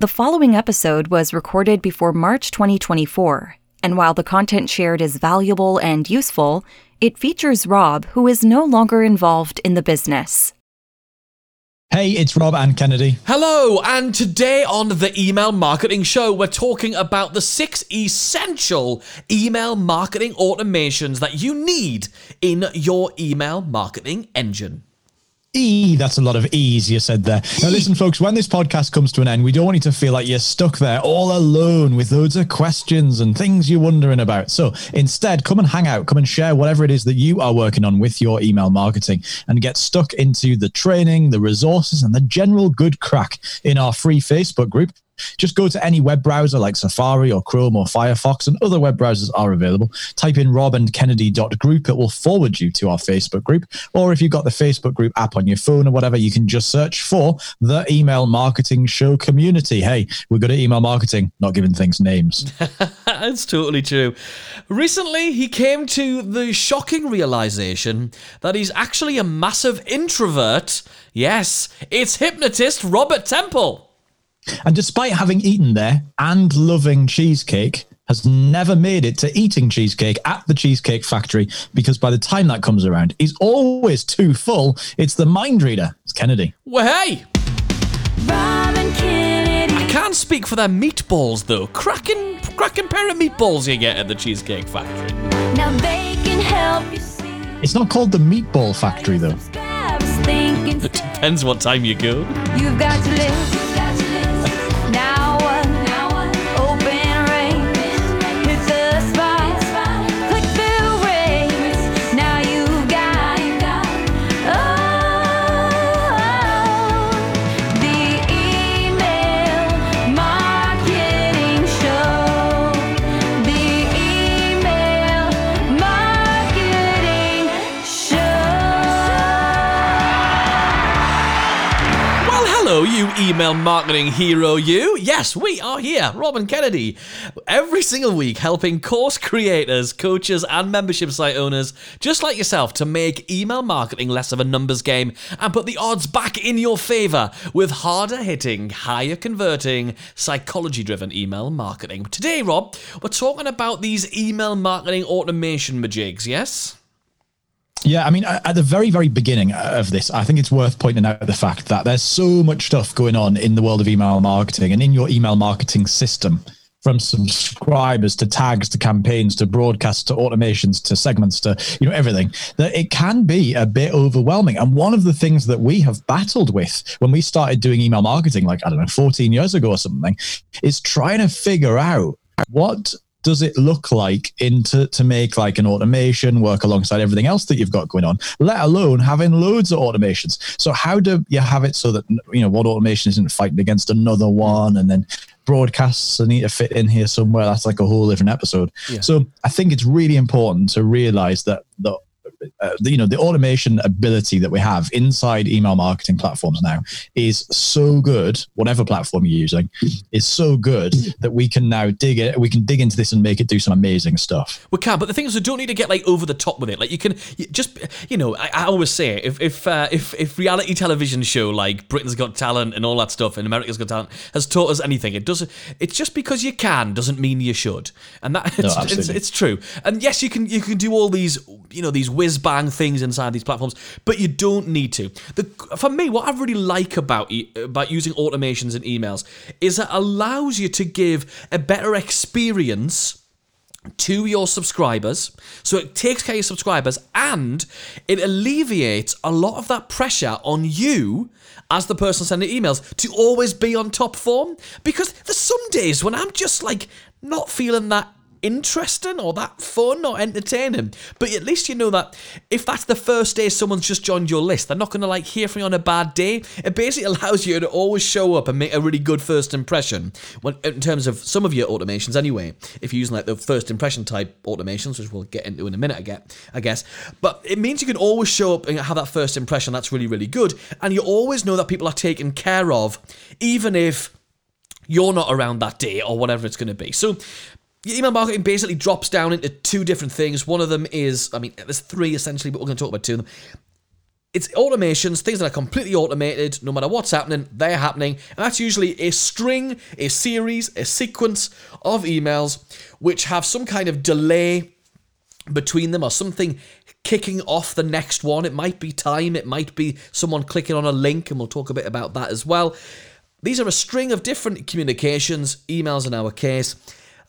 The following episode was recorded before March 2024, and while the content shared is valuable and useful, it features Rob, who is no longer involved in the business. Hey, it's Rob and Kennedy. Hello, and today on the Email Marketing Show, we're talking about the six essential email marketing automations that you need in your email marketing engine. E, that's a lot of E's you said there. Now, listen, folks, when this podcast comes to an end, we don't want you to feel like you're stuck there all alone with loads of questions and things you're wondering about. So instead, come and hang out, come and share whatever it is that you are working on with your email marketing and get stuck into the training, the resources, and the general good crack in our free Facebook group. Just go to any web browser like Safari or Chrome or Firefox, and other web browsers are available. Type in robandkennedy.group, it will forward you to our Facebook group. Or if you've got the Facebook group app on your phone or whatever, you can just search for the Email Marketing Show community. Hey, we're good at email marketing, not giving things names. That's totally true. Recently, he came to the shocking realization that he's actually a massive introvert. Yes, it's hypnotist Robert Temple. And despite having eaten there and loving cheesecake, has never made it to eating cheesecake at the Cheesecake Factory because by the time that comes around, he's always too full. It's the mind reader. It's Kennedy. Well, hey! I can't speak for their meatballs though. Cracking, cracking pair of meatballs you get at the Cheesecake Factory. Now they can help you see. It's not called the Meatball Factory, though. I was thinking It depends what time you go. you've got to live. You email marketing hero, you. Yes, we are here, Rob and Kennedy, every single week helping course creators, coaches, and membership site owners just like yourself to make email marketing less of a numbers game and put the odds back in your favor with harder hitting, higher converting, psychology driven email marketing. Today, Rob, we're talking about these email marketing automation majigs, yes? Yeah, I mean, at the very, very beginning of this, I think it's worth pointing out the fact that there's so much stuff going on in the world of email marketing and in your email marketing system from subscribers to tags to campaigns to broadcasts to automations to segments to you know everything that it can be a bit overwhelming. And one of the things that we have battled with when we started doing email marketing like i don't know 14 years ago or something is trying to figure out what does it look like into to make like an automation work alongside everything else that you've got going on let alone having loads of automations? So how do you have it so that you know one automation isn't fighting against another one and then broadcasts need to fit in here somewhere? That's like a whole different episode. Yeah. so i think it's really important to realize that the uh, the, you know the automation ability that we have inside email marketing platforms now is so good whatever platform you're using is so good that we can now dig it we can dig into this and make it do some amazing stuff We can, but the thing is, we don't need to get like over the top with it. Like you can just, you know, I, I always say if if uh, if if reality television show like Britain's Got Talent and all that stuff and America's Got Talent has taught us anything, it doesn't. It's just because you can doesn't mean you should, and that it's, it's, it's true. And yes, you can you can do all these you know these whiz bang things inside these platforms, but you don't need to. The for me, what I really like about about using automations in emails is that it allows you to give a better experience to your subscribers. So it takes care of your subscribers and it alleviates a lot of that pressure on you as the person sending emails to always be on top form. Because there's some days when I'm just like not feeling that interesting or that fun or entertaining. But at least you know that if that's the first day someone's just joined your list, they're not going to like hear from you on a bad day. It basically allows you to always show up and make a really good first impression. When, in terms of some of your automations, anyway, if you're using like the first impression type automations, which we'll get into in a minute, I get, I guess. But it means you can always show up and have that first impression. That's really, really good, and you always know that people are taken care of, even if you're not around that day or whatever it's going to be. So your email marketing basically drops down into two different things. One of them is, I mean, there's three essentially, but we're going to talk about two of them. it's automations, things that are completely automated, no matter what's happening, they're happening. And that's usually a string, a series, a sequence of emails which have some kind of delay between them or something kicking off the next one. It might be time, it might be someone clicking on a link, and we'll talk a bit about that as well. These are a string of different communications, emails in our case,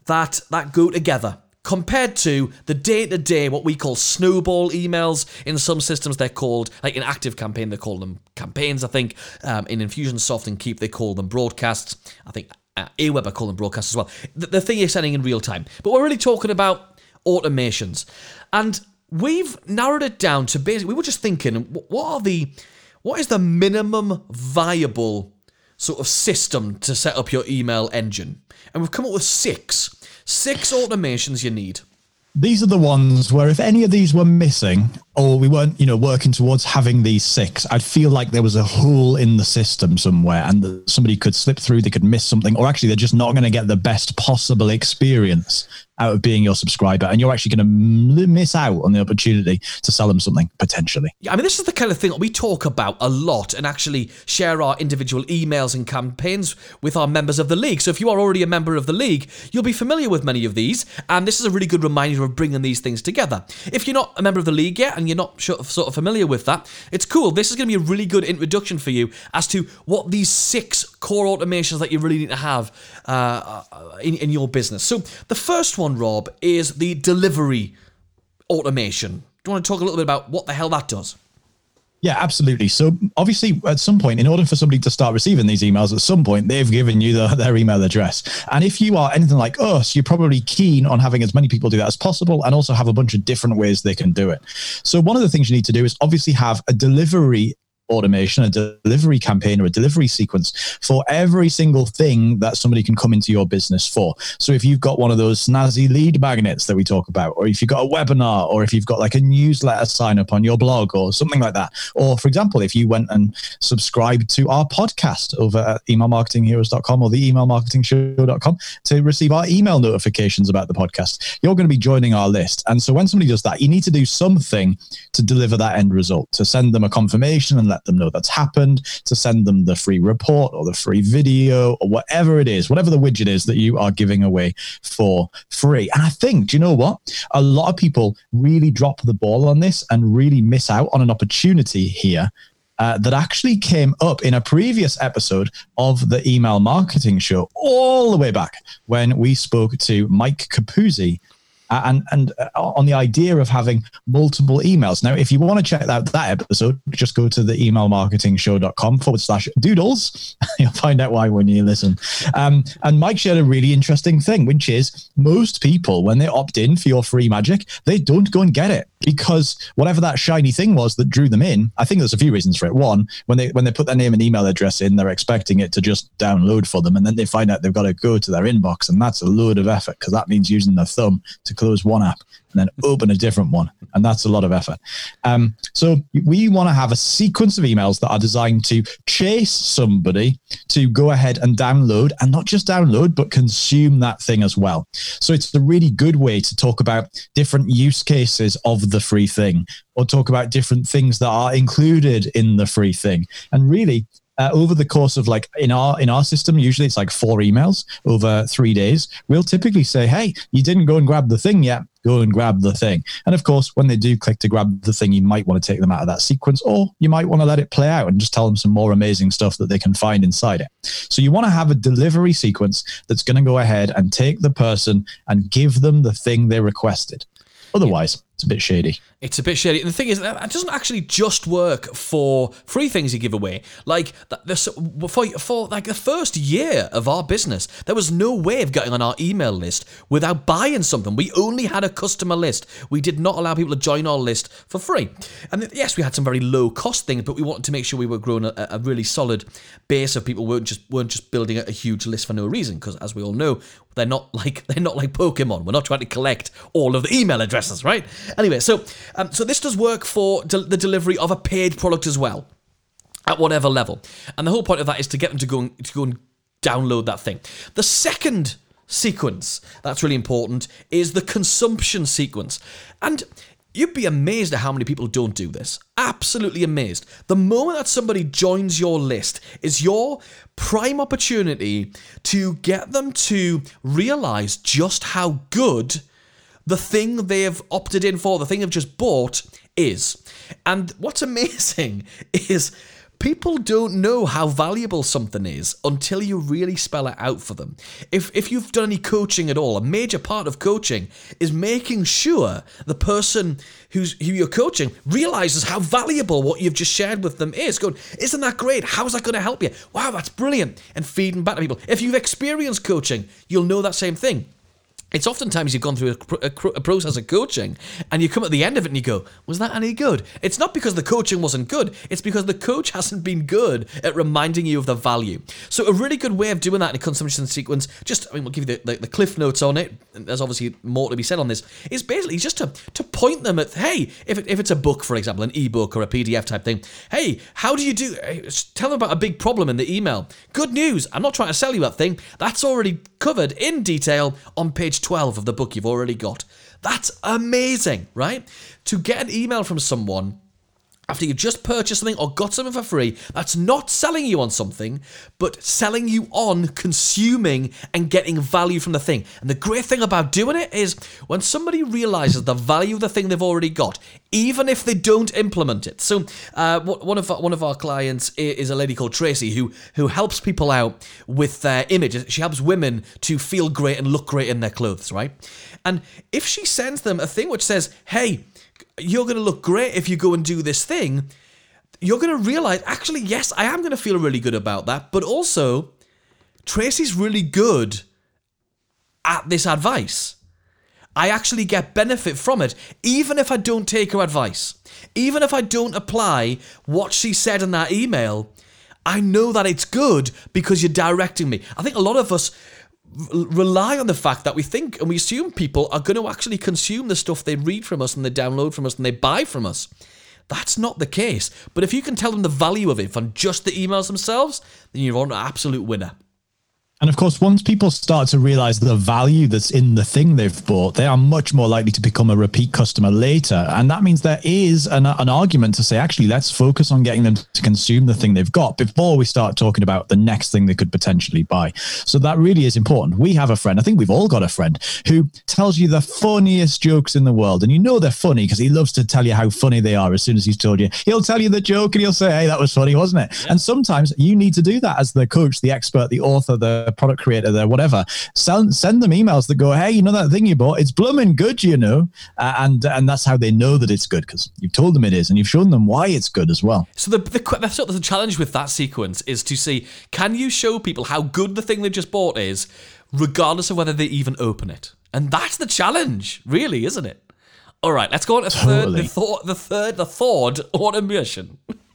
that that go together. Compared to the day to day, what we call snowball emails. In some systems, they're called, like in Active Campaign, they call them campaigns, I think. Um, in Infusionsoft and Keap, they call them broadcasts. I think uh, Aweber call them broadcasts as well. The, the thing you're sending in real time. But we're really talking about automations. And we've narrowed it down to basically, we were just thinking, what are the, what is the minimum viable sort of system to set up your email engine? And we've come up with six. Six automations you need. these are the ones where if any of these were missing or we weren't you know working towards having these six i'd feel like there was a hole in the system somewhere and that somebody could slip through they could miss something or actually they're just not going to get the best possible experience out of being your subscriber and you're actually going to miss out on the opportunity to sell them something potentially Yeah, I mean, this is the kind of thing we talk about a lot and actually share our individual emails and campaigns with our members of the league. So if you are already a member of the league, you'll be familiar with many of these, and this is a really good reminder of bringing these things together. If you're not a member of the league yet and you're not sort of familiar with that, it's cool. This is going to be a really good introduction for you as to what these six core automations that you really need to have uh, uh, in, in your business. So the first one, Rob, is the delivery automation. Do you want to talk a little bit about what the hell that does? Yeah, absolutely. So obviously, at some point, in order for somebody to start receiving these emails, at some point they've given you the, their email address. And if you are anything like us, you're probably keen on having as many people do that as possible, and also have a bunch of different ways they can do it. So one of the things you need to do is obviously have a delivery automation, a delivery campaign, or a delivery sequence for every single thing that somebody can come into your business for. So if you've got one of those snazzy lead magnets that we talk about, or if you've got a webinar, or if you've got like a newsletter sign up on your blog, or something like that, or for example, if you went and subscribed to our podcast over at emailmarketingheroes.com or the emailmarketingshow.com to receive our email notifications about the podcast, you're going to be joining our list. And so when somebody does that, you need to do something to deliver that end result, to send them a confirmation and let them know that's happened, to send them the free report or the free video or whatever it is, whatever the widget is that you are giving away for free. And I think, do you know what? A lot of people really drop the ball on this and really miss out on an opportunity here uh, that actually came up in a previous episode of the email marketing show all the way back when we spoke to Mike Capuzzi and and uh, on the idea of having multiple emails. Now, if you want to check out that episode, just go to the emailmarketingshow.com forward slash doodles. You'll find out why when you listen. Um, and Mike shared a really interesting thing, which is most people, when they opt in for your free magic, they don't go and get it because whatever that shiny thing was that drew them in, I think there's a few reasons for it. One, when they when they put their name and email address in, they're expecting it to just download for them, and then they find out they've got to go to their inbox, and that's a load of effort because that means using their thumb to close one app and then open a different one, and that's a lot of effort. Um, so we want to have a sequence of emails that are designed to chase somebody to go ahead and download, and not just download, but consume that thing as well. So it's a really good way to talk about different use cases of the free thing, or talk about different things that are included in the free thing, and really uh, over the course of like in our in our system usually it's like four emails over three days. We'll typically say hey you didn't go and grab the thing yet. Go and grab the thing. And of course when they do click to grab the thing you might want to take them out of that sequence or you might want to let it play out and just tell them some more amazing stuff that they can find inside it. So you want to have a delivery sequence that's going to go ahead and take the person and give them the thing they requested. Otherwise it's a bit shady It's a bit shady. And the thing is, that doesn't actually just work for free things you give away. Like this, for for like the first year of our business, there was no way of getting on our email list without buying something. We only had a customer list. We did not allow people to join our list for free. And yes, we had some very low cost things, but we wanted to make sure we were growing a, a really solid base of people. weren't just weren't just building a, huge list for no reason. Because as we all know, they're not like they're not like Pokemon. We're not trying to collect all of the email addresses, right? Anyway, so um, so this does work for de- the delivery of a paid product as well, at whatever level. And the whole point of that is to get them to go and, to go and download that thing. The second sequence that's really important is the consumption sequence, and You'd be amazed at how many people don't do this. Absolutely amazed. The moment that somebody joins your list is your prime opportunity to get them to realize just how good the thing they've opted in for, the thing they've just bought, is. And what's amazing is people don't know how valuable something is until you really spell it out for them. If if you've done any coaching at all, a major part of coaching is making sure the person who's who you're coaching realizes how valuable what you've just shared with them is. Going, isn't that great? How's that going to help you? Wow, that's brilliant. And feeding back to people. If you've experienced coaching, you'll know that same thing. It's oftentimes you've gone through a, a, a, process of coaching and you come at the end of it and you go, Was that any good? It's not because the coaching wasn't good, it's because the coach hasn't been good at reminding you of the value. So, a really good way of doing that in a consumption sequence, just, I mean, we'll give you the, the, the cliff notes on it, there's obviously more to be said on this, is basically just to, to point them at, hey, if, it, if it's a book, for example, an ebook or a PDF type thing, hey, how do you do, tell them about a big problem in the email. Good news, I'm not trying to sell you that thing, that's already covered in detail on page 12 of the book you've already got. That's amazing, right? To get an email from someone after you've just purchased something or got something for free, that's not selling you on something, but selling you on consuming and getting value from the thing. And the great thing about doing it is when somebody realizes the value of the thing they've already got, even if they don't implement it. So, uh, one of our, one of our clients is a lady called Tracy who who helps people out with their images. She helps women to feel great and look great in their clothes, right? And if she sends them a thing which says, "Hey," you're going to look great if you go and do this thing, you're going to realize, actually, yes, I am going to feel really good about that. But also, Tracy's really good at this advice. I actually get benefit from it, even if I don't take her advice. Even if I don't apply what she said in that email, I know that it's good because you're directing me. I think a lot of us rely on the fact that we think and we assume people are going to actually consume the stuff they read from us and they download from us and they buy from us. That's not the case. But if you can tell them the value of it from just the emails themselves, then you're on an absolute winner. And of course, once people start to realize the value that's in the thing they've bought, they are much more likely to become a repeat customer later. And that means there is an, an argument to say, actually, let's focus on getting them to consume the thing they've got before we start talking about the next thing they could potentially buy. So that really is important. We have a friend, I think we've all got a friend, who tells you the funniest jokes in the world. And you know they're funny because he loves to tell you how funny they are as soon as he's told you. He'll tell you the joke and he'll say, hey, that was funny, wasn't it? Yeah. And sometimes you need to do that as the coach, the expert, the author, the product creator there, whatever. Send send them emails that go, hey, you know that thing you bought? It's blooming good, you know, uh, and and that's how they know that it's good because you've told them it is, and you've shown them why it's good as well. So the the, the sort of the challenge with that sequence is to see can you show people how good the thing they just bought is, regardless of whether they even open it, and that's the challenge, really, isn't it? All right, let's go on to totally. third, the, th- the third, the third automation.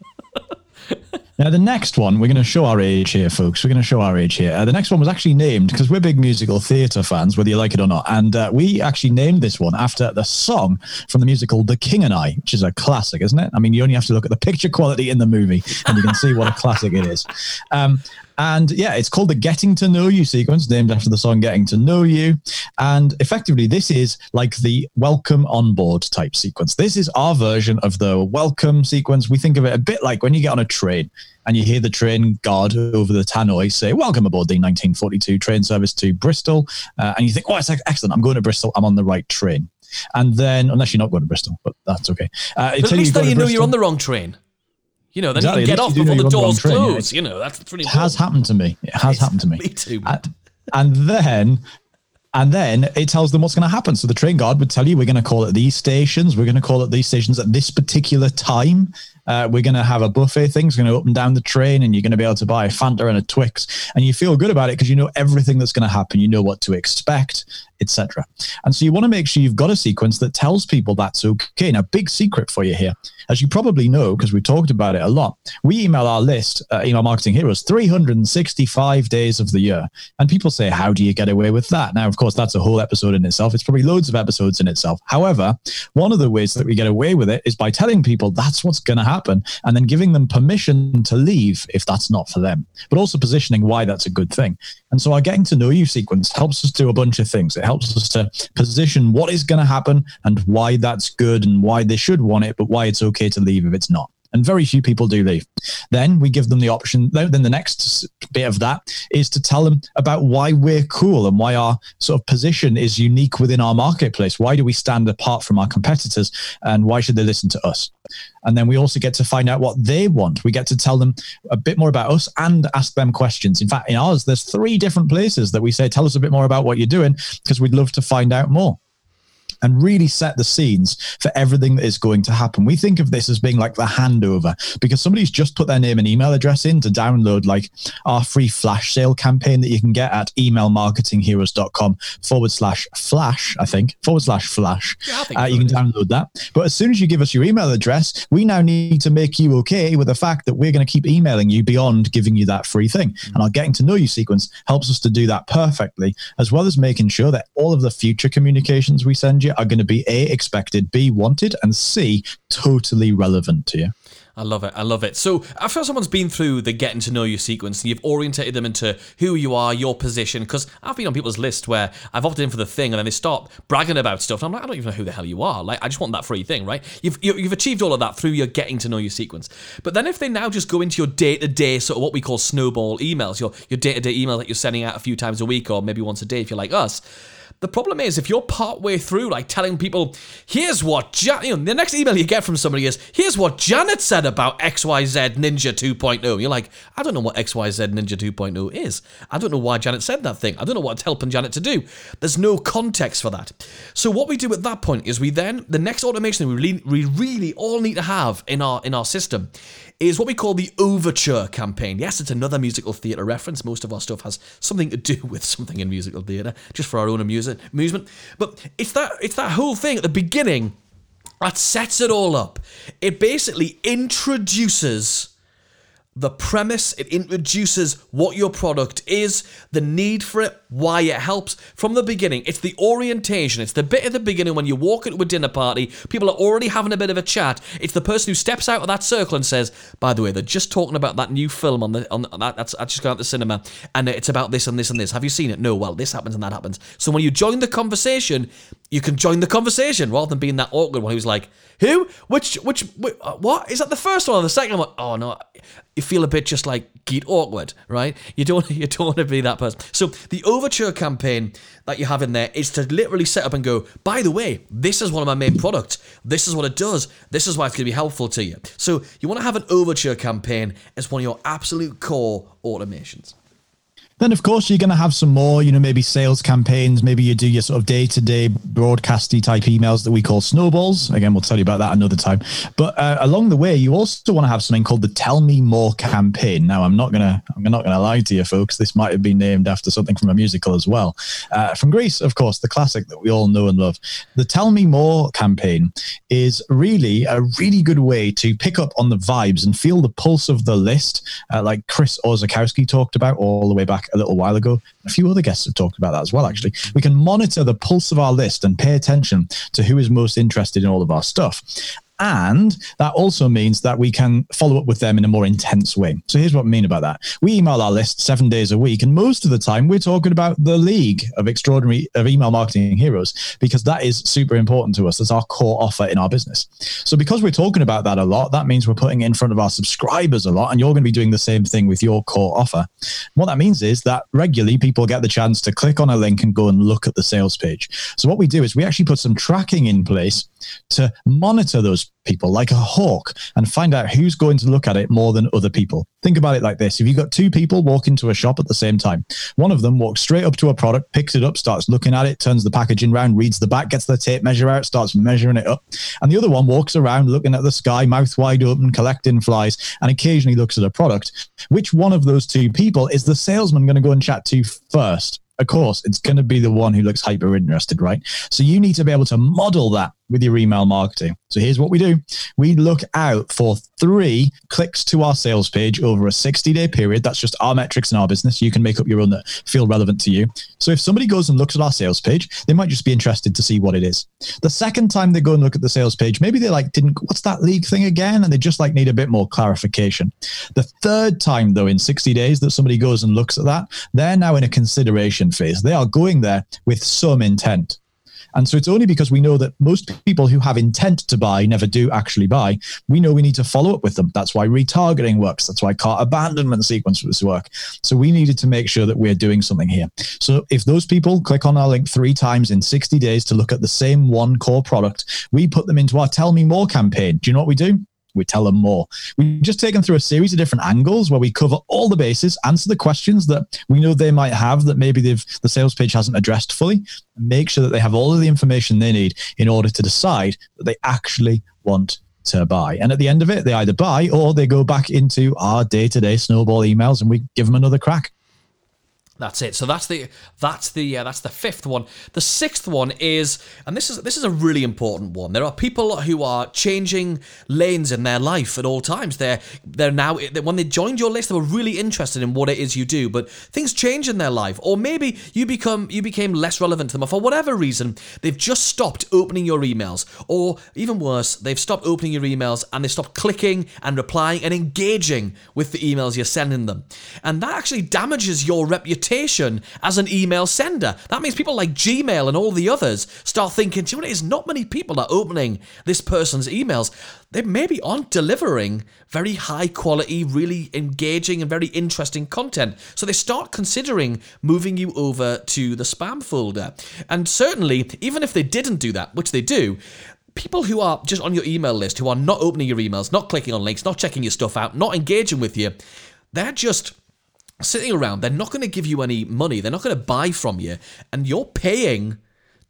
Now, the next one, we're going to show our age here, folks. We're going to show our age here. Uh, the next one was actually named because we're big musical theatre fans, whether you like it or not. And uh, we actually named this one after the song from the musical The King and I, which is a classic, isn't it? I mean, you only have to look at the picture quality in the movie and you can see what a classic it is. Um, and yeah, it's called the Getting to Know You sequence, named after the song Getting to Know You. And effectively, this is like the welcome on board type sequence. This is our version of the welcome sequence. We think of it a bit like when you get on a train and you hear the train guard over the tannoy say, Welcome aboard the 1942 train service to Bristol. Uh, and you think, Oh, it's excellent. I'm going to Bristol. I'm on the right train. And then, unless you're not going to Bristol, but that's okay. Uh, but at least then you know you're on the wrong train. You know, then exactly. you can get off before the doors close. You know, that's pretty. It has happened to me. It has it's happened to me. Me too. And, and then and then it tells them what's going to happen. So the train guard would tell you, we're going to call at these stations. We're going to call at these stations at this particular time. Uh, we're going to have a buffet thing. It's going to open down the train and you're going to be able to buy a Fanta and a Twix. And you feel good about it because you know everything that's going to happen. You know what to expect etc. And so you want to make sure you've got a sequence that tells people that's okay. Now, big secret for you here, as you probably know, because we talked about it a lot, we email our list, uh, email marketing heroes, 365 days of the year. And people say, how do you get away with that? Now, of course, that's a whole episode in itself. It's probably loads of episodes in itself. However, one of the ways that we get away with it is by telling people that's what's going to happen and then giving them permission to leave if that's not for them, but also positioning why that's a good thing. And so our getting to know you sequence helps us do a bunch of things. It helps us to position what is going to happen and why that's good and why they should want it, but why it's okay to leave if it's not and very few people do leave. Then we give them the option. Then the next bit of that is to tell them about why we're cool and why our sort of position is unique within our marketplace. Why do we stand apart from our competitors, and why should they listen to us? And then we also get to find out what they want. We get to tell them a bit more about us and ask them questions. In fact, in ours, there's three different places that we say, tell us a bit more about what you're doing because we'd love to find out more and really set the scenes for everything that is going to happen. We think of this as being like the handover because somebody's just put their name and email address in to download like our free flash sale campaign that you can get at emailmarketingheroes.com forward slash flash, I think, forward slash flash. Yeah, uh, you can download that. But as soon as you give us your email address, we now need to make you okay with the fact that we're going to keep emailing you beyond giving you that free thing. Mm-hmm. And our getting to know you sequence helps us to do that perfectly, as well as making sure that all of the future communications we send you are going to be A, expected, B, wanted, and C, totally relevant to you. I love it. I love it. So after someone's been through the getting to know you sequence and you've orientated them into who you are, your position, because I've been on people's list where I've opted in for the thing and then they start bragging about stuff. And I'm like, I don't even know who the hell you are. Like, I just want that free thing, right? You've, you've achieved all of that through your getting to know you sequence. But then if they now just go into your day to day, sort of what we call snowball emails, your, your day to day email that you're sending out a few times a week or maybe once a day if you're like us, the problem is, if you're partway through, like telling people, here's what Jan- you know, the next email you get from somebody is, here's what Janet said about XYZ Ninja 2.0. You're like, I don't know what XYZ Ninja 2.0 is. I don't know why Janet said that thing. I don't know what it's helping Janet to do. There's no context for that. So what we do at that point is we then, the next automation we really, we really all need to have in our in our system is what we call the Overture campaign. Yes, it's another musical theatre reference. Most of our stuff has something to do with something in musical theatre, just for our own amusement. But it's that it's that whole thing at the beginning that sets it all up. It basically introduces the premise, it introduces what your product is, the need for it, why it helps from the beginning. It's the orientation. It's the bit at the beginning when you walk into a dinner party, people are already having a bit of a chat. It's the person who steps out of that circle and says, "By the way, they're just talking about that new film on the on that that's, that's just gone out the cinema, and it's about this and this and this. Have you seen it? No. Well, this happens and that happens. So when you join the conversation, you can join the conversation rather than being that awkward one who's like, "Who? Which? Which? which uh, what is that? The first one or the second one? Oh no." You feel a bit just like get awkward, right? You don't you don't want to be that person. So the overture campaign that you have in there is to literally set up and go, by the way, this is one of my main products. This is what it does. This is why it's going to be helpful to you. So you want to have an overture campaign as one of your absolute core automations. Then, of course, you're going to have some more, you know, maybe sales campaigns. Maybe you do your sort of day to day broadcasty type emails that we call snowballs. Again, we'll tell you about that another time. But uh, along the way, you also want to have something called the Tell Me More campaign. Now, I'm not going to, I'm not going to lie to you, folks. This might have been named after something from a musical as well. Uh, from Grease, of course, the classic that we all know and love. The Tell Me More campaign is really a really good way to pick up on the vibes and feel the pulse of the list, uh, like Chris Orzechowski talked about all the way back a little while ago. A few other guests have talked about that as well, actually. We can monitor the pulse of our list and pay attention to who is most interested in all of our stuff. And that also means that we can follow up with them in a more intense way. So here's what I mean about that. We email our list seven days a week, and most of the time we're talking about the league of extraordinary of email marketing heroes because that is super important to us. That's our core offer in our business. So because we're talking about that a lot, that means we're putting it in front of our subscribers a lot, and you're going to be doing the same thing with your core offer. What that means is that regularly people get the chance to click on a link and go and look at the sales page. So what we do is we actually put some tracking in place to monitor those people like a hawk and find out who's going to look at it more than other people. Think about it like this. If you've got two people walk into a shop at the same time, one of them walks straight up to a product, picks it up, starts looking at it, turns the packaging around, reads the back, gets the tape measure out, starts measuring it up. And the other one walks around looking at the sky, mouth wide open, collecting flies, and occasionally looks at a product. Which one of those two people is the salesman going to go and chat to first? of course, it's going to be the one who looks hyper interested, right? So you need to be able to model that with your email marketing. So here's what we do. We look out for three clicks to our sales page over a 60 day period. That's just our metrics in our business. You can make up your own that feel relevant to you. So if somebody goes and looks at our sales page, they might just be interested to see what it is. The second time they go and look at the sales page, maybe they like didn't what's that league thing again? And they just like need a bit more clarification. The third time though in 60 days that somebody goes and looks at that, they're now in a consideration phase. They are going there with some intent. And so it's only because we know that most people who have intent to buy never do actually buy. We know we need to follow up with them. That's why retargeting works. That's why cart abandonment sequences work. So we needed to make sure that we're doing something here. So if those people click on our link three times in 60 days to look at the same one core product, we put them into our Tell Me More campaign. Do you know what we do? We tell them more. We just take them through a series of different angles where we cover all the bases, answer the questions that we know they might have that maybe they've the sales page hasn't addressed fully, make sure that they have all of the information they need in order to decide that they actually want to buy. And at the end of it, they either buy or they go back into our day-to-day snowball emails and we give them another crack. That's it. So that's the that's the uh, that's the fifth one. The sixth one is, and this is this is a really important one. There are people who are changing lanes in their life at all times. They're they're now when they joined your list, they were really interested in what it is you do, but things change in their life, or maybe you become you became less relevant to them, or for whatever reason, they've just stopped opening your emails, or even worse, they've stopped opening your emails and they stopped clicking and replying and engaging with the emails you're sending them, and that actually damages your reputation reputation as an email sender. That means people like Gmail and all the others start thinking, you know, there's not many people are opening this person's emails. They maybe aren't delivering very high quality, really engaging and very interesting content. So they start considering moving you over to the spam folder. And certainly, even if they didn't do that, which they do, people who are just on your email list, who are not opening your emails, not clicking on links, not checking your stuff out, not engaging with you, they're just sitting around. They're not going to give you any money. They're not going to buy from you. And you're paying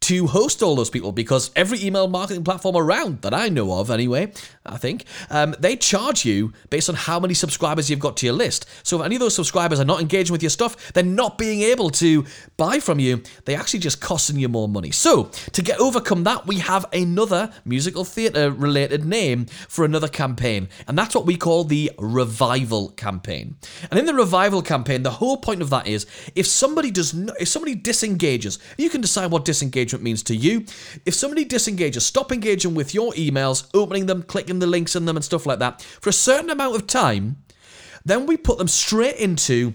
to host all those people because every email marketing platform around that I know of, anyway, I think, um, they charge you based on how many subscribers you've got to your list. So if any of those subscribers are not engaging with your stuff, they're not being able to buy from you. They actually just costing you more money. So to get overcome that, we have another musical theatre related name for another campaign, and that's what we call the revival campaign. And in the revival campaign, the whole point of that is if somebody does, if somebody disengages, you can decide what disengagement means to you. If somebody disengages, stop engaging with your emails, opening them, clicking the links in them, and stuff like that for a certain amount of time, then we put them straight into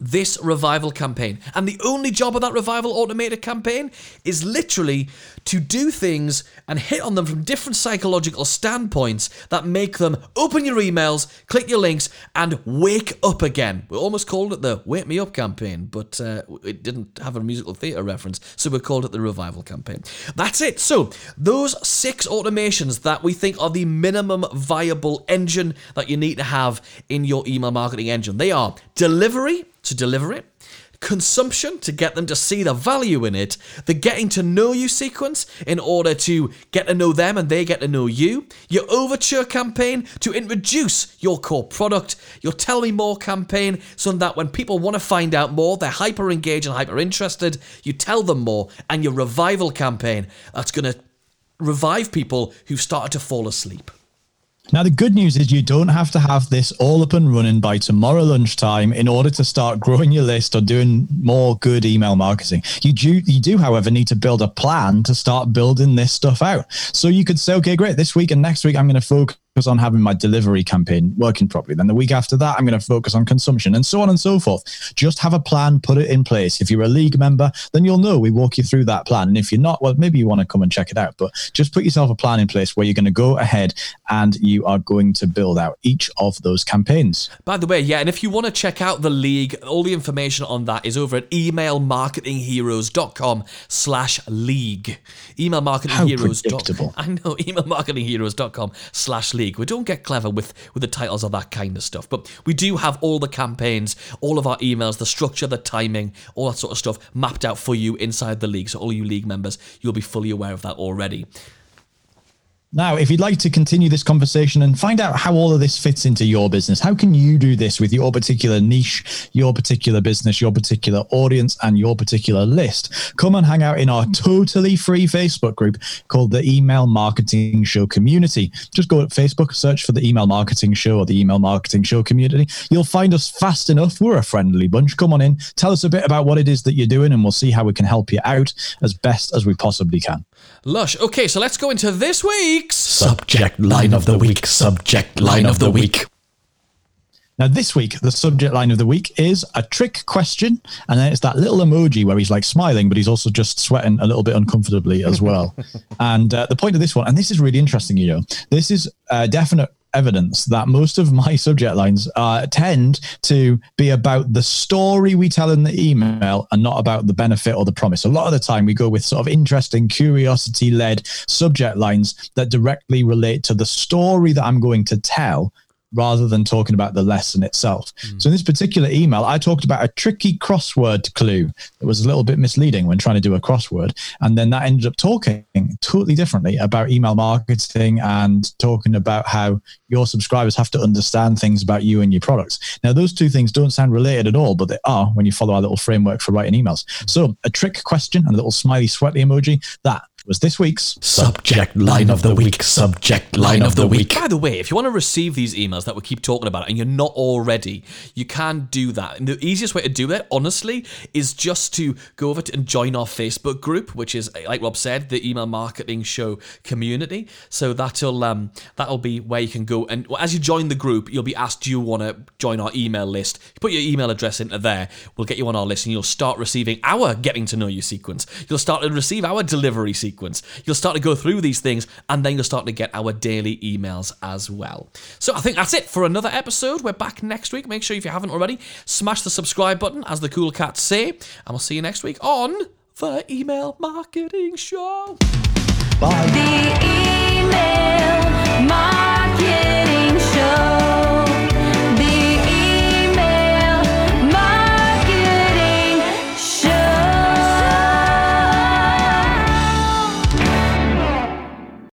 this revival campaign. And the only job of that revival automated campaign is literally to do things and hit on them from different psychological standpoints that make them open your emails, click your links, and wake up again. We almost called it the Wake Me Up campaign, but uh, it didn't have a musical theatre reference, so we called it the revival campaign. That's it. So, those six automations that we think are the minimum viable engine that you need to have in your email marketing engine, they are delivery to deliver it, consumption to get them to see the value in it, the getting to know you sequence in order to get to know them and they get to know you, your overture campaign to introduce your core product, your tell me more campaign so that when people want to find out more, they're hyper engaged and hyper interested, you tell them more, and your revival campaign that's going to revive people who've started to fall asleep. Now, the good news is you don't have to have this all up and running by tomorrow lunchtime in order to start growing your list or doing more good email marketing. You do, you do, however, need to build a plan to start building this stuff out. So you could say, okay, great, this week and next week, I'm going to focus on having my delivery campaign working properly. Then the week after that, I'm going to focus on consumption and so on and so forth. Just have a plan, put it in place. If you're a league member, then you'll know we walk you through that plan. And if you're not, well, maybe you want to come and check it out. But just put yourself a plan in place where you're going to go ahead and you are going to build out each of those campaigns. By the way, yeah, and if you want to check out the league, all the information on that is over at emailmarketingheroes.com slash league. Emailmarketingheroes.com. I know, emailmarketingheroes.com slash league league. We don't get clever with, with the titles of that kind of stuff, but we do have all the campaigns, all of our emails, the structure, the timing, all that sort of stuff mapped out for you inside the league. So all you league members, you'll be fully aware of that already. Now, if you'd like to continue this conversation and find out how all of this fits into your business, how can you do this with your particular niche, your particular business, your particular audience, and your particular list, come and hang out in our totally free Facebook group called the Email Marketing Show Community. Just go to Facebook, search for the Email Marketing Show or the Email Marketing Show Community. You'll find us fast enough. We're a friendly bunch. Come on in, tell us a bit about what it is that you're doing, and we'll see how we can help you out as best as we possibly can. Lush. Okay, so let's go into this week's. Subject line of the week. Subject line of the week. Now, this week, the subject line of the week is a trick question. And then it's that little emoji where he's like smiling, but he's also just sweating a little bit uncomfortably as well. and uh, the point of this one, and this is really interesting, you know, this is uh, definite evidence that most of my subject lines uh, tend to be about the story we tell in the email and not about the benefit or the promise. A lot of the time, we go with sort of interesting, curiosity led subject lines that directly relate to the story that I'm going to tell rather than talking about the lesson itself. Mm. So in this particular email, I talked about a tricky crossword clue that was a little bit misleading when trying to do a crossword. And then that ended up talking totally differently about email marketing and talking about how your subscribers have to understand things about you and your products. Now, those two things don't sound related at all, but they are when you follow our little framework for writing emails. So a trick question and a little smiley sweaty emoji, that was this week's Subject line of the week. Subject line of the week. By the way, if you want to receive these emails that we keep talking about and you're not already, you can do that. And the easiest way to do that, honestly, is just to go over to and join our Facebook group, which is, like Rob said, the email marketing show community. So that'll um that'll be where you can go. And as you join the group, you'll be asked, do you want to join our email list? You put your email address into there, we'll get you on our list and you'll start receiving our getting to know you sequence. You'll start to receive our delivery sequence. You'll start to go through these things and then you'll start to get our daily emails as well. So I think that's it for another episode. We're back next week. Make sure if you haven't already, smash the subscribe button, as the cool cats say, and we'll see you next week on the Email Marketing Show. Bye. The email